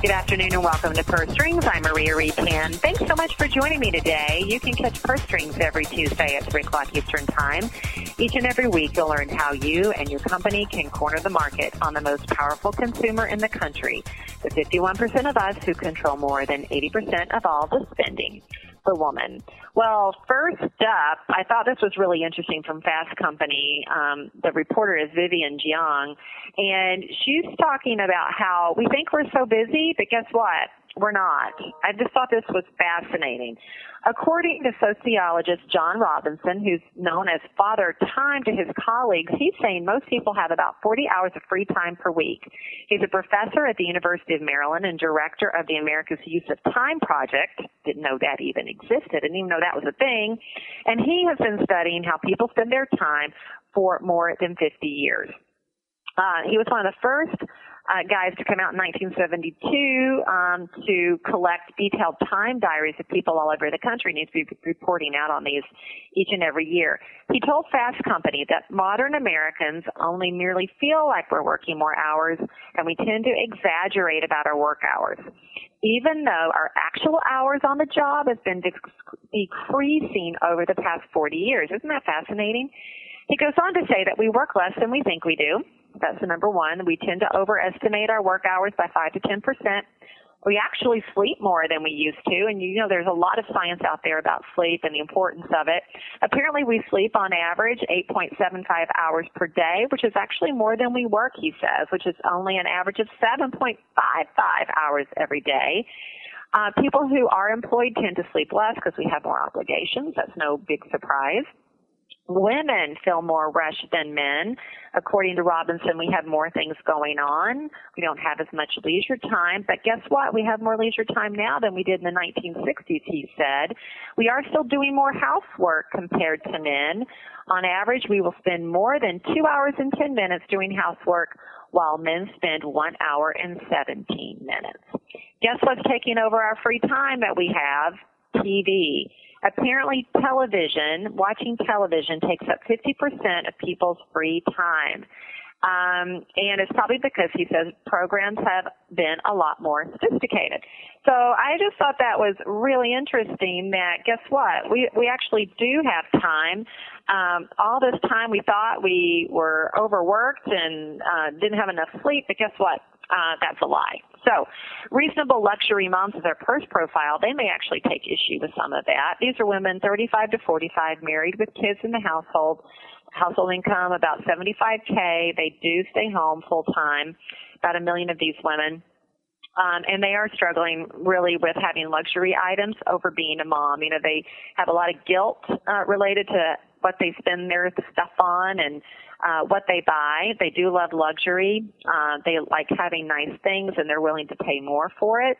Good afternoon and welcome to Purse Strings. I'm Maria Reitan. Thanks so much for joining me today. You can catch Purse Strings every Tuesday at 3 o'clock Eastern Time. Each and every week, you'll learn how you and your company can corner the market on the most powerful consumer in the country, the 51% of us who control more than 80% of all the spending the woman? Well, first up, I thought this was really interesting from Fast Company. Um, the reporter is Vivian Giang, and she's talking about how we think we're so busy, but guess what? We're not. I just thought this was fascinating. According to sociologist John Robinson, who's known as Father Time to his colleagues, he's saying most people have about 40 hours of free time per week. He's a professor at the University of Maryland and director of the America's Use of Time Project. Didn't know that even existed. Didn't even know that was a thing. And he has been studying how people spend their time for more than 50 years. Uh, he was one of the first uh, guys to come out in 1972 um, to collect detailed time diaries of people all over the country. To be reporting out on these each and every year. He told Fast Company that modern Americans only merely feel like we're working more hours, and we tend to exaggerate about our work hours. Even though our actual hours on the job has been decreasing over the past 40 years. Isn't that fascinating? He goes on to say that we work less than we think we do that's the number one. We tend to overestimate our work hours by 5 to 10 percent. We actually sleep more than we used to, and you know there's a lot of science out there about sleep and the importance of it. Apparently, we sleep on average 8.75 hours per day, which is actually more than we work, he says, which is only an average of 7.55 hours every day. Uh, people who are employed tend to sleep less because we have more obligations. That's no big surprise. Women feel more rushed than men. According to Robinson, we have more things going on. We don't have as much leisure time, but guess what? We have more leisure time now than we did in the 1960s, he said. We are still doing more housework compared to men. On average, we will spend more than two hours and 10 minutes doing housework while men spend one hour and 17 minutes. Guess what's taking over our free time that we have? TV. Apparently, television, watching television takes up 50% of people's free time. Um, and it's probably because he says programs have been a lot more sophisticated. So I just thought that was really interesting that guess what? We, we actually do have time. Um, all this time we thought we were overworked and uh, didn't have enough sleep, but guess what? Uh, that's a lie. So, reasonable luxury moms with their purse profile, they may actually take issue with some of that. These are women 35 to 45, married with kids in the household, household income about 75k. They do stay home full time. About a million of these women. Um, and they are struggling really with having luxury items over being a mom. You know, they have a lot of guilt uh, related to what they spend their stuff on and uh, what they buy. They do love luxury. Uh, they like having nice things and they're willing to pay more for it.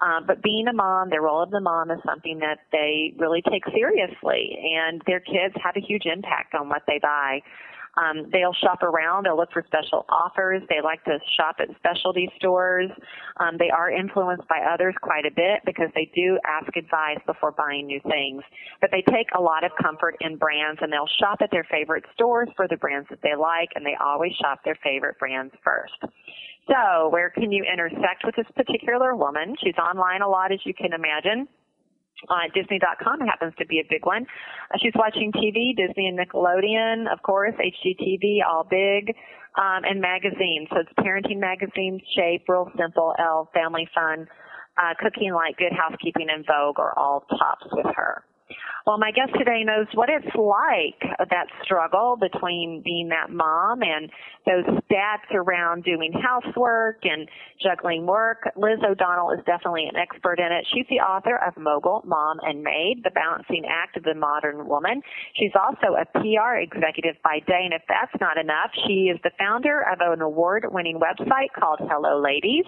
Uh, but being a mom, their role of the mom is something that they really take seriously and their kids have a huge impact on what they buy. Um, they'll shop around. They'll look for special offers. They like to shop at specialty stores. Um, they are influenced by others quite a bit because they do ask advice before buying new things. But they take a lot of comfort in brands and they'll shop at their favorite stores for the brands that they like and they always shop their favorite brands first. So where can you intersect with this particular woman? She's online a lot as you can imagine uh, Disney.com It happens to be a big one. Uh, she's watching TV, Disney and Nickelodeon, of course, HGTV, all big, um, and magazines. So it's parenting magazines, Shape, Real Simple, Elle, Family Fun, uh, Cooking Light Good Housekeeping, and Vogue are all tops with her. Well, my guest today knows what it's like, that struggle between being that mom and those stats around doing housework and juggling work. Liz O'Donnell is definitely an expert in it. She's the author of Mogul, Mom and Maid, The Balancing Act of the Modern Woman. She's also a PR executive by day, and if that's not enough, she is the founder of an award-winning website called Hello Ladies.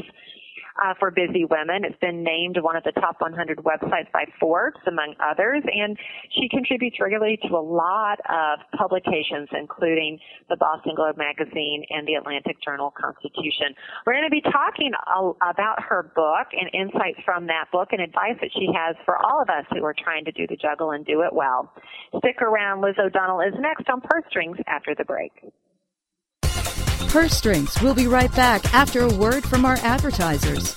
Uh, for busy women. It's been named one of the top 100 websites by Forbes, among others, and she contributes regularly to a lot of publications, including the Boston Globe magazine and the Atlanta Journal Constitution. We're going to be talking about her book and insights from that book and advice that she has for all of us who are trying to do the juggle and do it well. Stick around. Liz O'Donnell is next on Purse Strings after the break. Purse Strings. We'll be right back after a word from our advertisers.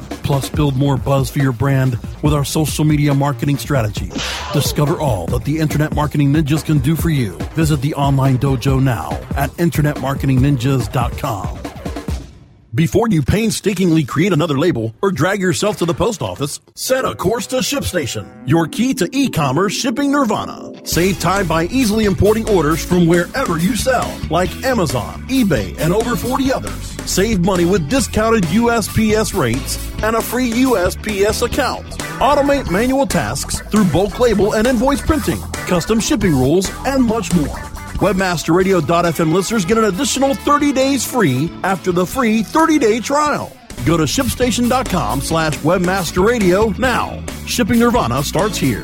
Plus, build more buzz for your brand with our social media marketing strategies. Discover all that the Internet Marketing Ninjas can do for you. Visit the online dojo now at InternetMarketingNinjas.com. Before you painstakingly create another label or drag yourself to the post office, set a course to ShipStation, your key to e-commerce shipping nirvana. Save time by easily importing orders from wherever you sell, like Amazon, eBay, and over 40 others. Save money with discounted USPS rates and a free USPS account. Automate manual tasks through bulk label and invoice printing, custom shipping rules, and much more. Webmasterradio.fm listeners get an additional 30 days free after the free 30-day trial. Go to shipstation.com slash webmasterradio now. Shipping Nirvana starts here.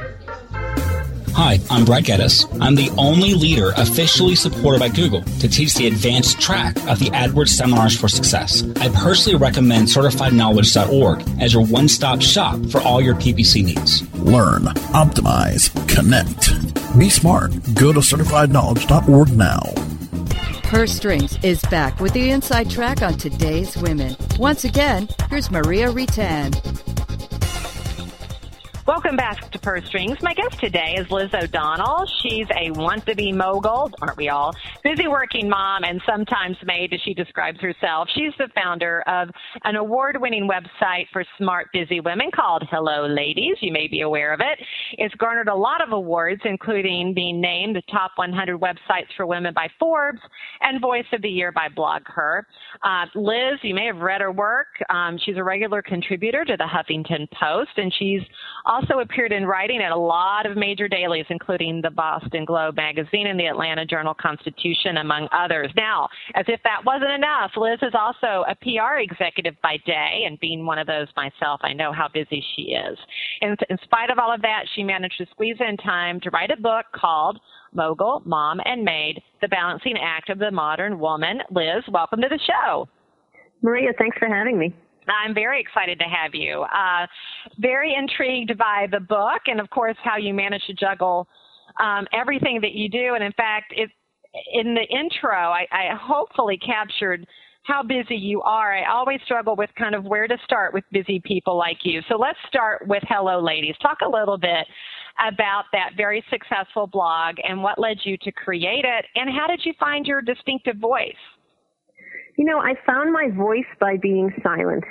Hi, I'm Brad Geddes. I'm the only leader officially supported by Google to teach the advanced track of the AdWords Seminars for Success. I personally recommend CertifiedKnowledge.org as your one stop shop for all your PPC needs. Learn, optimize, connect. Be smart. Go to CertifiedKnowledge.org now. Purse Strings is back with the inside track on today's women. Once again, here's Maria Reitan. Welcome back to Purse Strings. My guest today is Liz O'Donnell. She's a want-to-be mogul, aren't we all? Busy working mom and sometimes maid, as she describes herself. She's the founder of an award-winning website for smart, busy women called Hello Ladies. You may be aware of it. It's garnered a lot of awards, including being named the top 100 websites for women by Forbes and Voice of the Year by BlogHer. Uh, Liz, you may have read her work. Um, she's a regular contributor to the Huffington Post, and she's also appeared in writing at a lot of major dailies, including the Boston Globe magazine and the Atlanta Journal Constitution, among others. Now, as if that wasn't enough, Liz is also a PR executive by day, and being one of those myself, I know how busy she is. In, in spite of all of that, she managed to squeeze in time to write a book called Mogul, Mom, and Maid, The Balancing Act of the Modern Woman. Liz, welcome to the show. Maria, thanks for having me. I'm very excited to have you. Uh, very intrigued by the book and, of course, how you manage to juggle um, everything that you do. And in fact, it, in the intro, I, I hopefully captured how busy you are. I always struggle with kind of where to start with busy people like you. So let's start with Hello Ladies. Talk a little bit about that very successful blog and what led you to create it, and how did you find your distinctive voice? You know, I found my voice by being silent,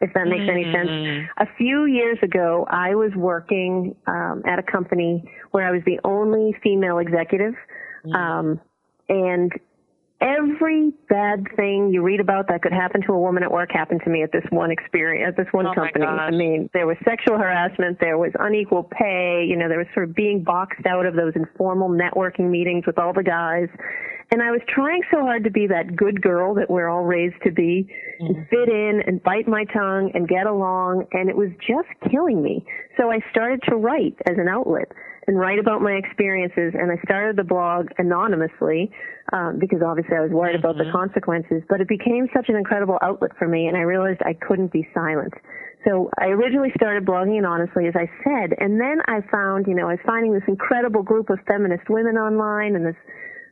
if that makes mm-hmm. any sense. Mm-hmm. A few years ago, I was working um, at a company where I was the only female executive. Mm-hmm. Um, and every bad thing you read about that could happen to a woman at work happened to me at this one experience, at this one oh company. I mean, there was sexual harassment, there was unequal pay, you know, there was sort of being boxed out of those informal networking meetings with all the guys. And I was trying so hard to be that good girl that we're all raised to be, and mm-hmm. fit in and bite my tongue and get along, and it was just killing me. So I started to write as an outlet. and write about my experiences. And I started the blog anonymously um, because obviously I was worried mm-hmm. about the mm-hmm. consequences. But it became such an incredible outlet for me, and I realized I couldn't be silent. So I originally started blogging anonymously, as I said, and then I found, you know, I was finding this incredible group of feminist women online and this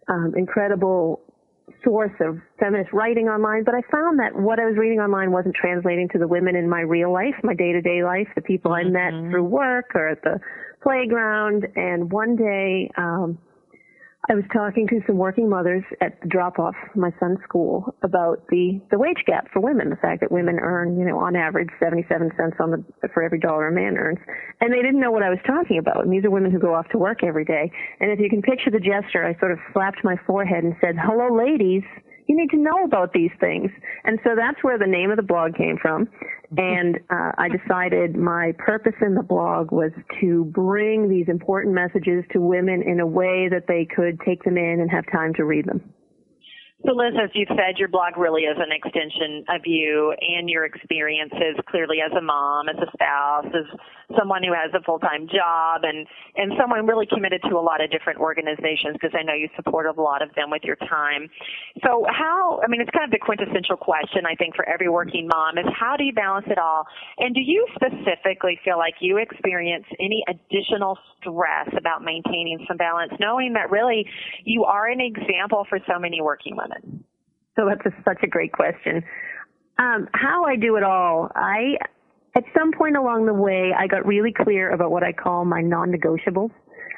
um, incredible source of feminist writing online, but I found that what I was reading online wasn't translating to the women in my real life, my day-to-day life, the people I met mm-hmm. through work or at the playground. And one day, um, I was talking to some working mothers at the drop off my son's school about the, the wage gap for women, the fact that women earn, you know, on average 77 cents on the, for every dollar a man earns. And they didn't know what I was talking about. And these are women who go off to work every day. And if you can picture the gesture, I sort of slapped my forehead and said, hello ladies, you need to know about these things. And so that's where the name of the blog came from. And uh, I decided my purpose in the blog was to bring these important messages to women in a way that they could take them in and have time to read them. So, Liz, as you've said, your blog really is an extension of you and your experiences, clearly as a mom, as a spouse, as someone who has a full-time job, and and someone really committed to a lot of different organizations because I know you support a lot of them with your time. So, how? I mean, it's kind of the quintessential question I think for every working mom is how do you balance it all? And do you specifically feel like you experience any additional stress about maintaining some balance, knowing that really you are an example for so many working women? So that's a, such a great question. Um, how I do it all, I at some point along the way, I got really clear about what I call my non-negotiables.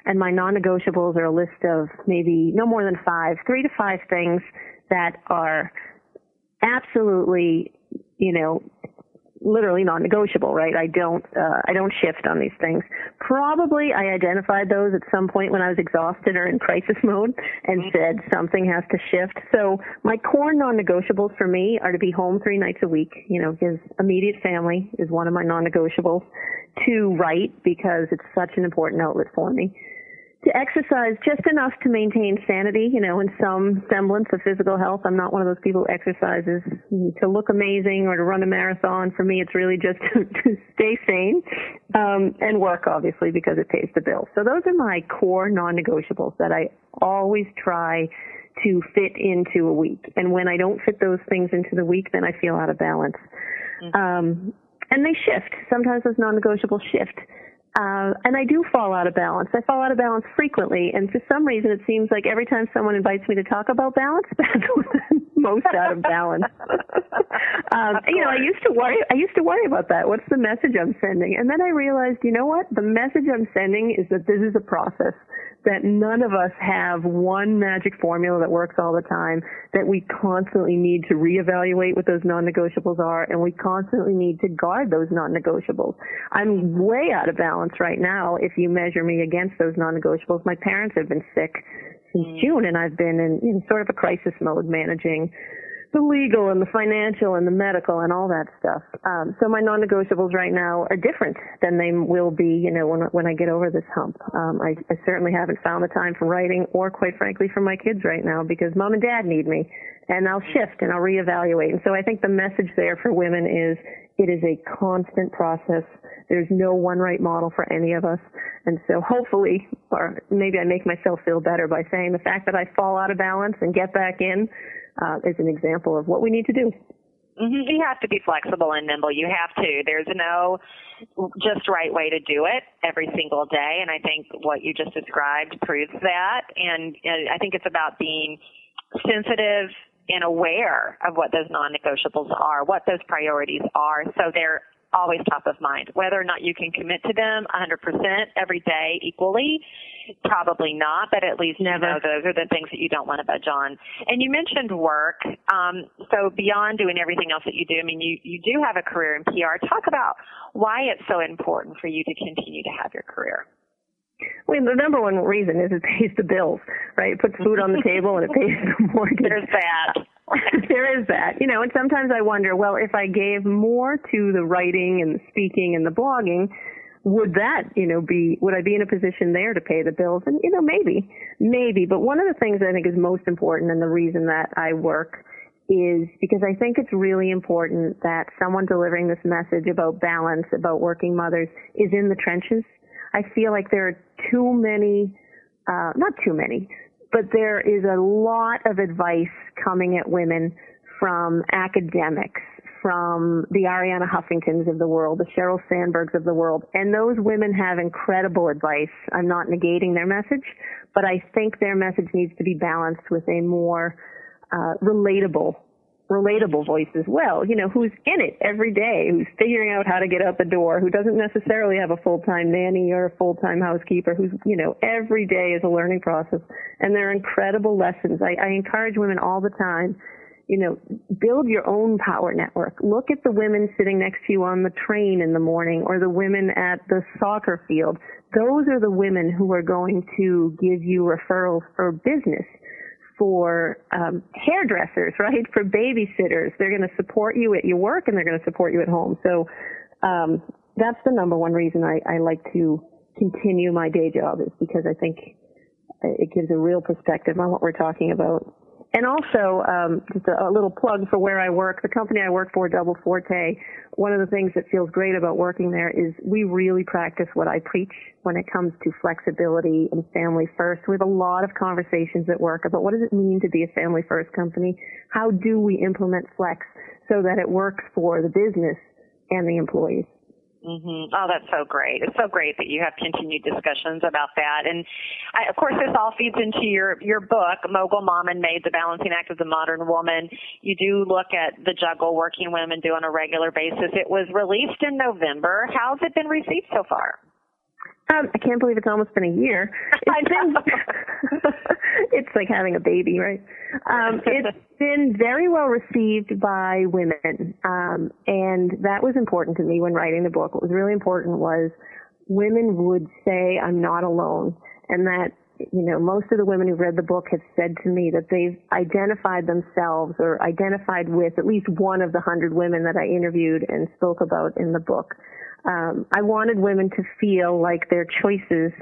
And my non-negotiables are a list of maybe no more than five, three to five things that are absolutely, you know, literally non-negotiable, right? I don't, uh, I don't shift on these things. Probably I identified those at some point when I was exhausted or in crisis mode and said something has to shift. So my core non-negotiables for me are to be home three nights a week, you know, his immediate family is one of my non-negotiables. To write because it's such an important outlet for me to exercise just enough to maintain sanity, you know, and some semblance of physical health. I'm not one of those people who exercises to look amazing or to run a marathon. For me, it's really just to, to stay sane, um, and work obviously because it pays the bills. So those are my core non-negotiables that I always try to fit into a week. And when I don't fit those things into the week, then I feel out of balance. Mm-hmm. Um, and they shift. Sometimes those non-negotiables shift. Uh, and I do fall out of balance. I fall out of balance frequently, and for some reason, it seems like every time someone invites me to talk about balance, that's most out of balance. um, of you know, I used to worry. I used to worry about that. What's the message I'm sending? And then I realized, you know what? The message I'm sending is that this is a process that none of us have one magic formula that works all the time, that we constantly need to reevaluate what those non-negotiables are, and we constantly need to guard those non-negotiables. I'm way out of balance right now if you measure me against those non-negotiables. My parents have been sick since mm. June, and I've been in, in sort of a crisis mode managing the legal and the financial and the medical and all that stuff. Um, so my non-negotiables right now are different than they will be, you know, when when I get over this hump. Um, I, I certainly haven't found the time for writing, or quite frankly, for my kids right now, because mom and dad need me, and I'll shift and I'll reevaluate. And so I think the message there for women is it is a constant process. There's no one right model for any of us. And so hopefully, or maybe I make myself feel better by saying the fact that I fall out of balance and get back in uh, is an example of what we need to do. Mm-hmm. You have to be flexible and nimble. You have to. There's no just right way to do it every single day. And I think what you just described proves that. And, and I think it's about being sensitive and aware of what those non-negotiables are, what those priorities are. So they're always top of mind. Whether or not you can commit to them 100% every day equally, probably not, but at least Never. you know those are the things that you don't want to budge on. And you mentioned work. Um, so beyond doing everything else that you do, I mean, you, you do have a career in PR. Talk about why it's so important for you to continue to have your career. Well, the number one reason is it pays the bills, right? It puts food on the table and it pays the mortgage. There's that. there is that, you know, and sometimes I wonder, well, if I gave more to the writing and the speaking and the blogging, would that, you know, be, would I be in a position there to pay the bills? And, you know, maybe, maybe. But one of the things I think is most important and the reason that I work is because I think it's really important that someone delivering this message about balance, about working mothers is in the trenches I feel like there are too many, uh, not too many, but there is a lot of advice coming at women from academics, from the Arianna Huffingtons of the world, the Sheryl Sandbergs of the world, and those women have incredible advice. I'm not negating their message, but I think their message needs to be balanced with a more uh, relatable relatable voice as well, you know, who's in it every day, who's figuring out how to get out the door, who doesn't necessarily have a full-time nanny or a full-time housekeeper, who's, you know, every day is a learning process. And there are incredible lessons. I, I encourage women all the time, you know, build your own power network. Look at the women sitting next to you on the train in the morning or the women at the soccer field. Those are the women who are going to give you referrals for business for um, hairdressers, right? For babysitters, they're going to support you at your work and they're going to support you at home. So um, that's the number one reason I, I like to continue my day job is because I think it gives a real perspective on what we're talking about and also, um, just a, a, little plug for where I work. The company I work for, Double Forte, one of the things that feels great about working there is we really practice what I preach when it comes to flexibility and family first. We have a lot of conversations at work about what does it mean to be a family first company? How do we implement flex so that it works for the business and the employees? Mm-hmm. Oh, that's so great. It's so great that you have continued discussions about that. And I, of course, this all feeds into your, your book, Mogul Mom and Maid, The Balancing Act of the Modern Woman. You do look at the juggle working women do on a regular basis. It was released in November. How's it been received so far? Um, I can't believe it's almost been a year. It's been, it's like having a baby, right? Um, it's been very well received by women, um, and that was important to me when writing the book. What was really important was women would say, "I'm not alone," and that you know most of the women who've read the book have said to me that they've identified themselves or identified with at least one of the hundred women that I interviewed and spoke about in the book um, I wanted women to feel like their choices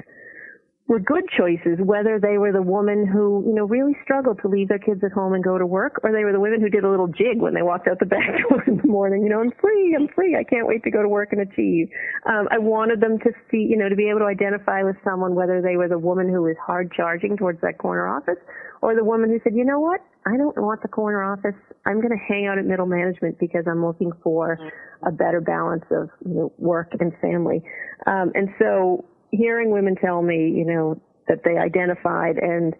were good choices, whether they were the woman who, you know, really struggled to leave their kids at home and go to work, or they were the women who did a little jig when they walked out the back door in the morning. You know, I'm free, I'm free, I can't wait to go to work and achieve. Um, I wanted them to see, you know, to be able to identify with someone, whether they were the woman who was hard charging towards that corner office, or the woman who said, you know what, I don't want the corner office. I'm going to hang out at middle management because I'm looking for a better balance of you know work and family. Um, and so hearing women tell me, you know, that they identified and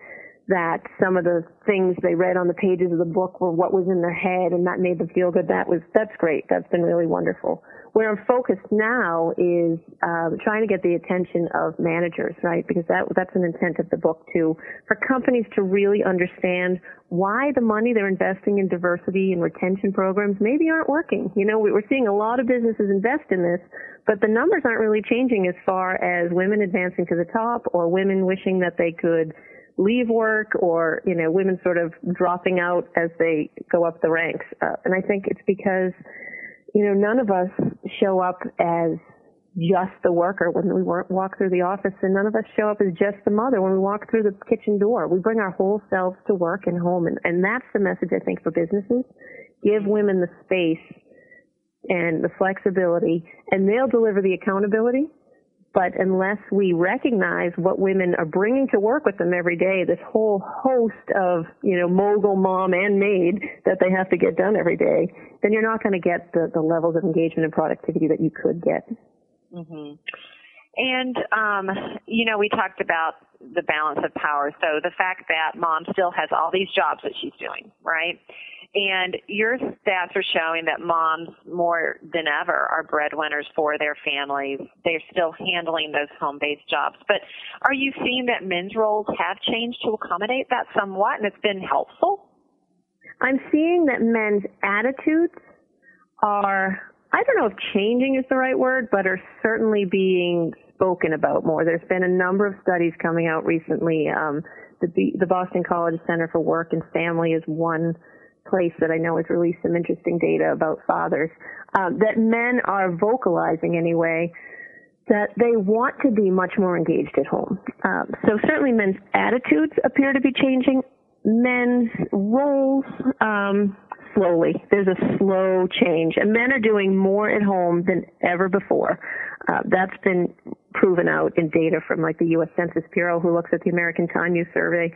that some of the things they read on the pages of the book were what was in their head and that made them feel good. That was, that's great. That's been really wonderful. Where I'm focused now is um, trying to get the attention of managers, right? Because that, that's an intent of the book too. For companies to really understand why the money they're investing in diversity and retention programs maybe aren't working. You know, we're seeing a lot of businesses invest in this, but the numbers aren't really changing as far as women advancing to the top or women wishing that they could leave work or, you know, women sort of dropping out as they go up the ranks. Uh, and I think it's because, you know, none of us show up as just the worker when we walk through the office and none of us show up as just the mother when we walk through the kitchen door. We bring our whole selves to work and home and, and that's the message I think for businesses. Give women the space and the flexibility and they'll deliver the accountability but unless we recognize what women are bringing to work with them every day, this whole host of, you know, mogul, mom, and maid that they have to get done every day, then you're not going to get the, the levels of engagement and productivity that you could get. Mm-hmm. And, um, you know, we talked about the balance of power. So the fact that mom still has all these jobs that she's doing, right? And your stats are showing that moms more than ever are breadwinners for their families. They're still handling those home-based jobs. But are you seeing that men's roles have changed to accommodate that somewhat and it's been helpful? I'm seeing that men's attitudes are, I don't know if changing is the right word, but are certainly being spoken about more. There's been a number of studies coming out recently. Um, the, the Boston College Center for Work and Family is one place that I know has released some interesting data about fathers, um, that men are vocalizing anyway that they want to be much more engaged at home. Um, so certainly men's attitudes appear to be changing. Men's roles, um, slowly. There's a slow change, and men are doing more at home than ever before. Uh, that's been proven out in data from like the U.S. Census Bureau, who looks at the American Time Use Survey.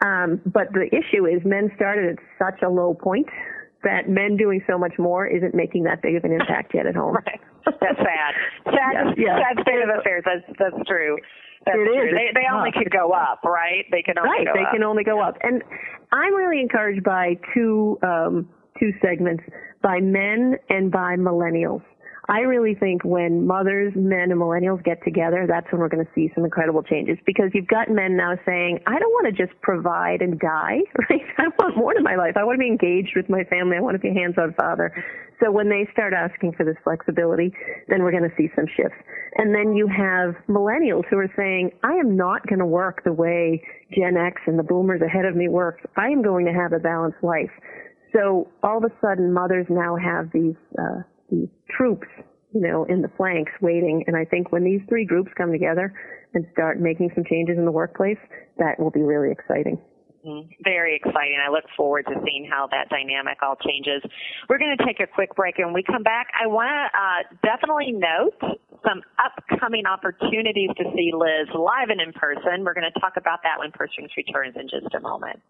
Um, but the issue is men started at such a low point that men doing so much more isn't making that big of an impact yet at home. right. That's sad. Sad, sad state of affairs. That's that's true. That's it true. Is. They, they only could go up, right? They can only right. go they up. can only go up. And I'm really encouraged by two um, two segments by men and by millennials. I really think when mothers, men, and millennials get together, that's when we're going to see some incredible changes because you've got men now saying, I don't want to just provide and die, right? I want more to my life. I want to be engaged with my family. I want to be a hands-on father. So when they start asking for this flexibility, then we're going to see some shifts. And then you have millennials who are saying, I am not going to work the way Gen X and the boomers ahead of me worked. I am going to have a balanced life. So all of a sudden, mothers now have these uh, these troops, you know, in the flanks waiting. And I think when these three groups come together and start making some changes in the workplace, that will be really exciting. Mm-hmm. Very exciting. I look forward to seeing how that dynamic all changes. We're going to take a quick break and when we come back, I want to uh, definitely note some upcoming opportunities to see Liz live and in person. We're going to talk about that when Purse Strings returns in just a moment.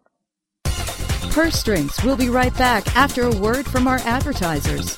Purse Strings. We'll be right back after a word from our advertisers.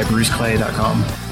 at bruceclay.com.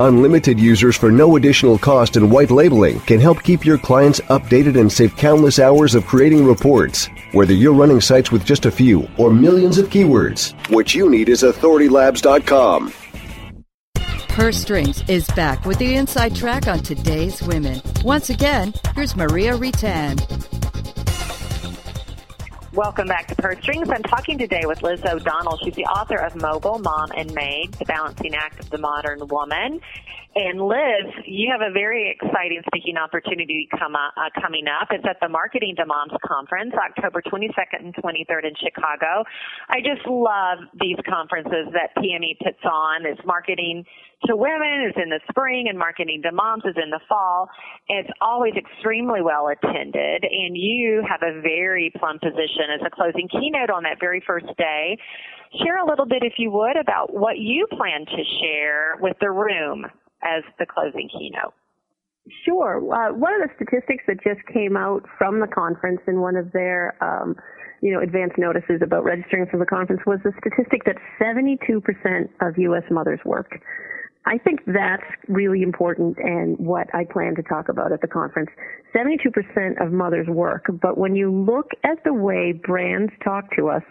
Unlimited users for no additional cost and white labeling can help keep your clients updated and save countless hours of creating reports. Whether you're running sites with just a few or millions of keywords, what you need is authoritylabs.com. Purse Strings is back with the inside track on today's women. Once again, here's Maria Reitan. Welcome back to Purse Strings. I'm talking today with Liz O'Donnell. She's the author of Mogul, Mom and Maid, The Balancing Act of the Modern Woman. And Liz, you have a very exciting speaking opportunity come up, uh, coming up. It's at the Marketing to Moms Conference, October 22nd and 23rd in Chicago. I just love these conferences that PME puts on. It's marketing to women is in the spring and marketing to moms is in the fall. It's always extremely well attended and you have a very plum position as a closing keynote on that very first day. Share a little bit, if you would, about what you plan to share with the room as the closing keynote. Sure. Uh, one of the statistics that just came out from the conference in one of their, um, you know, advance notices about registering for the conference was the statistic that 72% of U.S. mothers work. I think that's really important and what I plan to talk about at the conference. 72% of mothers work, but when you look at the way brands talk to us,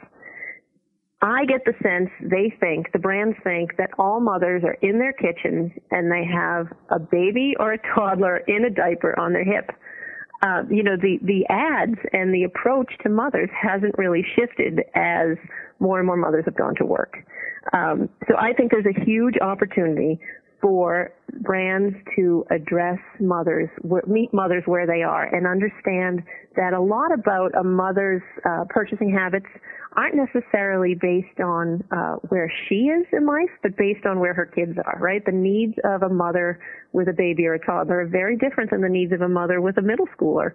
I get the sense they think, the brands think that all mothers are in their kitchens and they have a baby or a toddler in a diaper on their hip. Uh, you know, the, the ads and the approach to mothers hasn't really shifted as more and more mothers have gone to work. Um, so I think there's a huge opportunity for brands to address mothers, meet mothers where they are, and understand that a lot about a mother's uh, purchasing habits aren't necessarily based on uh, where she is in life, but based on where her kids are, right? The needs of a mother with a baby or a toddler are very different than the needs of a mother with a middle schooler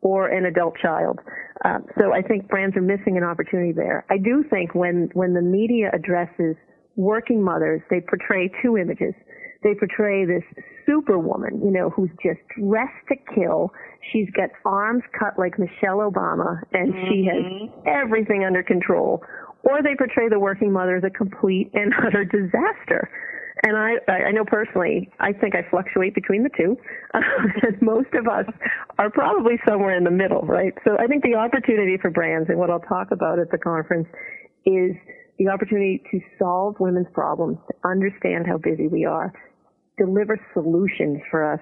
or an adult child. Uh, so I think brands are missing an opportunity there. I do think when, when the media addresses working mothers, they portray two images. They portray this superwoman, you know, who's just dressed to kill. She's got arms cut like Michelle Obama and mm-hmm. she has mm-hmm. everything under control. Or they portray the working mother as a complete and utter disaster. And I, I know personally, I think I fluctuate between the two. and most of us are probably somewhere in the middle, right? So I think the opportunity for brands and what I'll talk about at the conference is the opportunity to solve women's problems, to understand how busy we are, deliver solutions for us,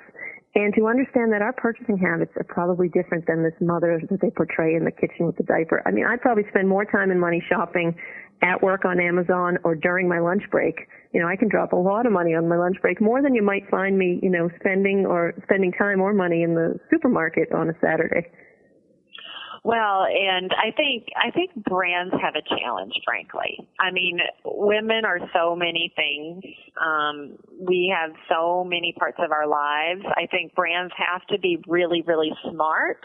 and to understand that our purchasing habits are probably different than this mother that they portray in the kitchen with the diaper. I mean, I probably spend more time and money shopping at work on Amazon or during my lunch break. You know, I can drop a lot of money on my lunch break, more than you might find me, you know, spending or spending time or money in the supermarket on a Saturday. Well, and I think I think brands have a challenge, frankly. I mean, women are so many things. Um, we have so many parts of our lives. I think brands have to be really, really smart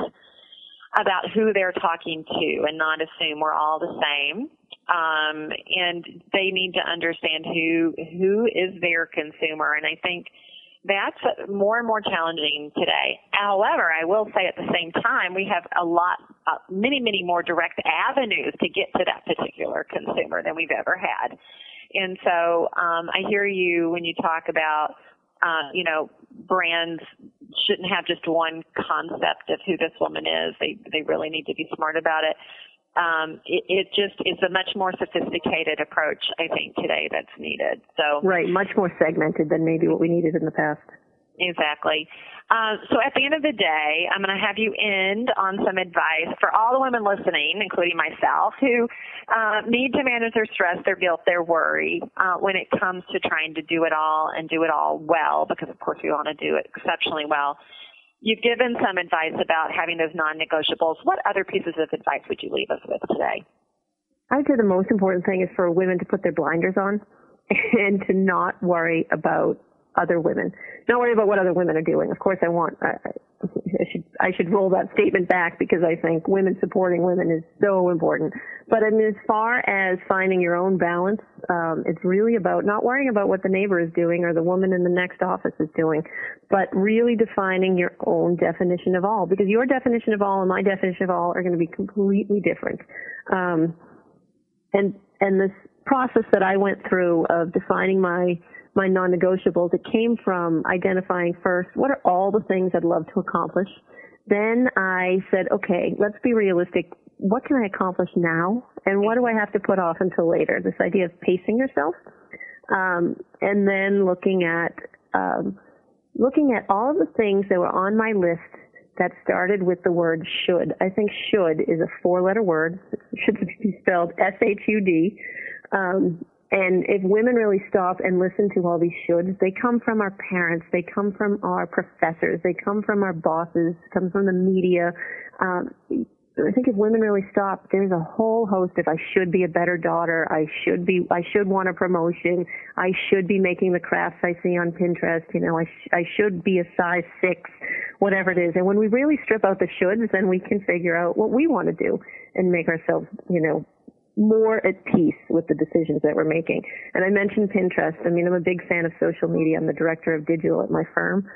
about who they're talking to and not assume we're all the same. Um, and they need to understand who who is their consumer. And I think that's more and more challenging today. However, I will say at the same time, we have a lot, uh, many, many more direct avenues to get to that particular consumer than we've ever had. And so, um, I hear you when you talk about, uh, you know, brands shouldn't have just one concept of who this woman is. They, they really need to be smart about it um, it, it just is a much more sophisticated approach, I think, today that's needed. So right, much more segmented than maybe what we needed in the past. Exactly. Uh, so at the end of the day, I'm going to have you end on some advice for all the women listening, including myself, who uh, need to manage their stress, their guilt, their worry uh, when it comes to trying to do it all and do it all well, because of course we want to do it exceptionally well. You've given some advice about having those non-negotiables. What other pieces of advice would you leave us with today? I'd say the most important thing is for women to put their blinders on and to not worry about other women. Not worry about what other women are doing. Of course, I want, I, I should, I should roll that statement back because I think women supporting women is so important. But I mean, as far as finding your own balance, um, it's really about not worrying about what the neighbor is doing or the woman in the next office is doing, but really defining your own definition of all because your definition of all and my definition of all are going to be completely different. Um, and, and this process that I went through of defining my my non-negotiables, it came from identifying first what are all the things I'd love to accomplish. Then I said, okay, let's be realistic. What can I accomplish now? And what do I have to put off until later? This idea of pacing yourself. Um, and then looking at, um, looking at all of the things that were on my list that started with the word should. I think should is a four letter word. It should be spelled S-H-U-D. Um, and if women really stop and listen to all these shoulds, they come from our parents, they come from our professors, they come from our bosses, come from the media. Um, I think if women really stop, there's a whole host of I should be a better daughter, I should be, I should want a promotion, I should be making the crafts I see on Pinterest, you know, I, sh- I should be a size six, whatever it is. And when we really strip out the shoulds, then we can figure out what we want to do and make ourselves, you know, more at peace with the decisions that we're making. And I mentioned Pinterest. I mean, I'm a big fan of social media. I'm the director of digital at my firm.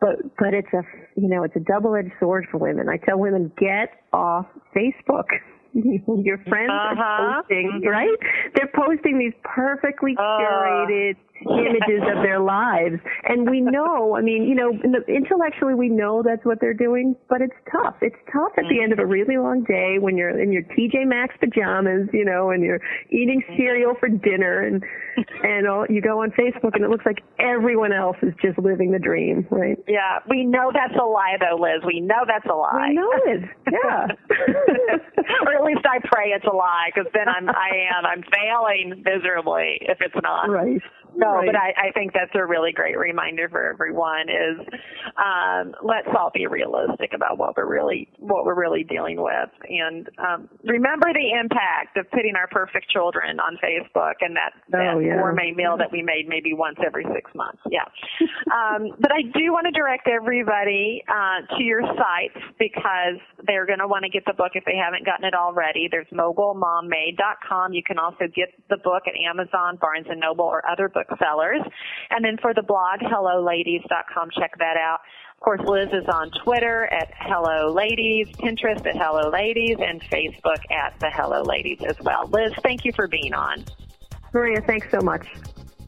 But, but it's a, you know, it's a double-edged sword for women. I tell women, get off Facebook. Your friends uh-huh. are posting, mm-hmm. right? They're posting these perfectly uh. curated uh images of their lives. And we know, I mean, you know, intellectually we know that's what they're doing, but it's tough. It's tough at the end of a really long day when you're in your TJ Maxx pajamas, you know, and you're eating cereal for dinner and, and all, you go on Facebook and it looks like everyone else is just living the dream, right? Yeah. We know that's a lie though, Liz. We know that's a lie. We know it. Yeah. or at least I pray it's a lie because then I'm, I am, I'm failing miserably if it's not. Right. No, Right. but I, I think that's a really great reminder for everyone is um, let's all be realistic about what we're really what we're really dealing with, and um, remember the impact of putting our perfect children on Facebook and that, that Oh, yeah. gourmet meal that we made maybe once every six months. Yeah, um, but I do want to direct everybody uh, to your sites because they're going to want to get the book if they haven't gotten it already. There's moguilmommade.com. You can also get the book at Amazon, Barnes and Noble, or other booksellers. And then for the blog, helloladies.com, check that out. Of course, Liz is on Twitter at Hello Ladies, Pinterest at Hello Ladies, and Facebook at the Hello Ladies as well. Liz, thank you for being on. Maria, thanks so much.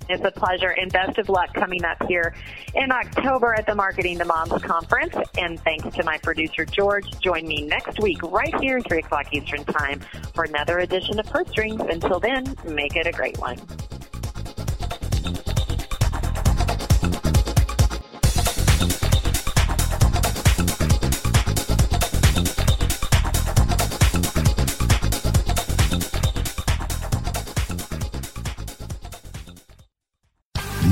It's a pleasure and best of luck coming up here in October at the Marketing to Moms Conference. And thanks to my producer, George. Join me next week right here, 3 o'clock Eastern Time, for another edition of Purse Strings. Until then, make it a great one.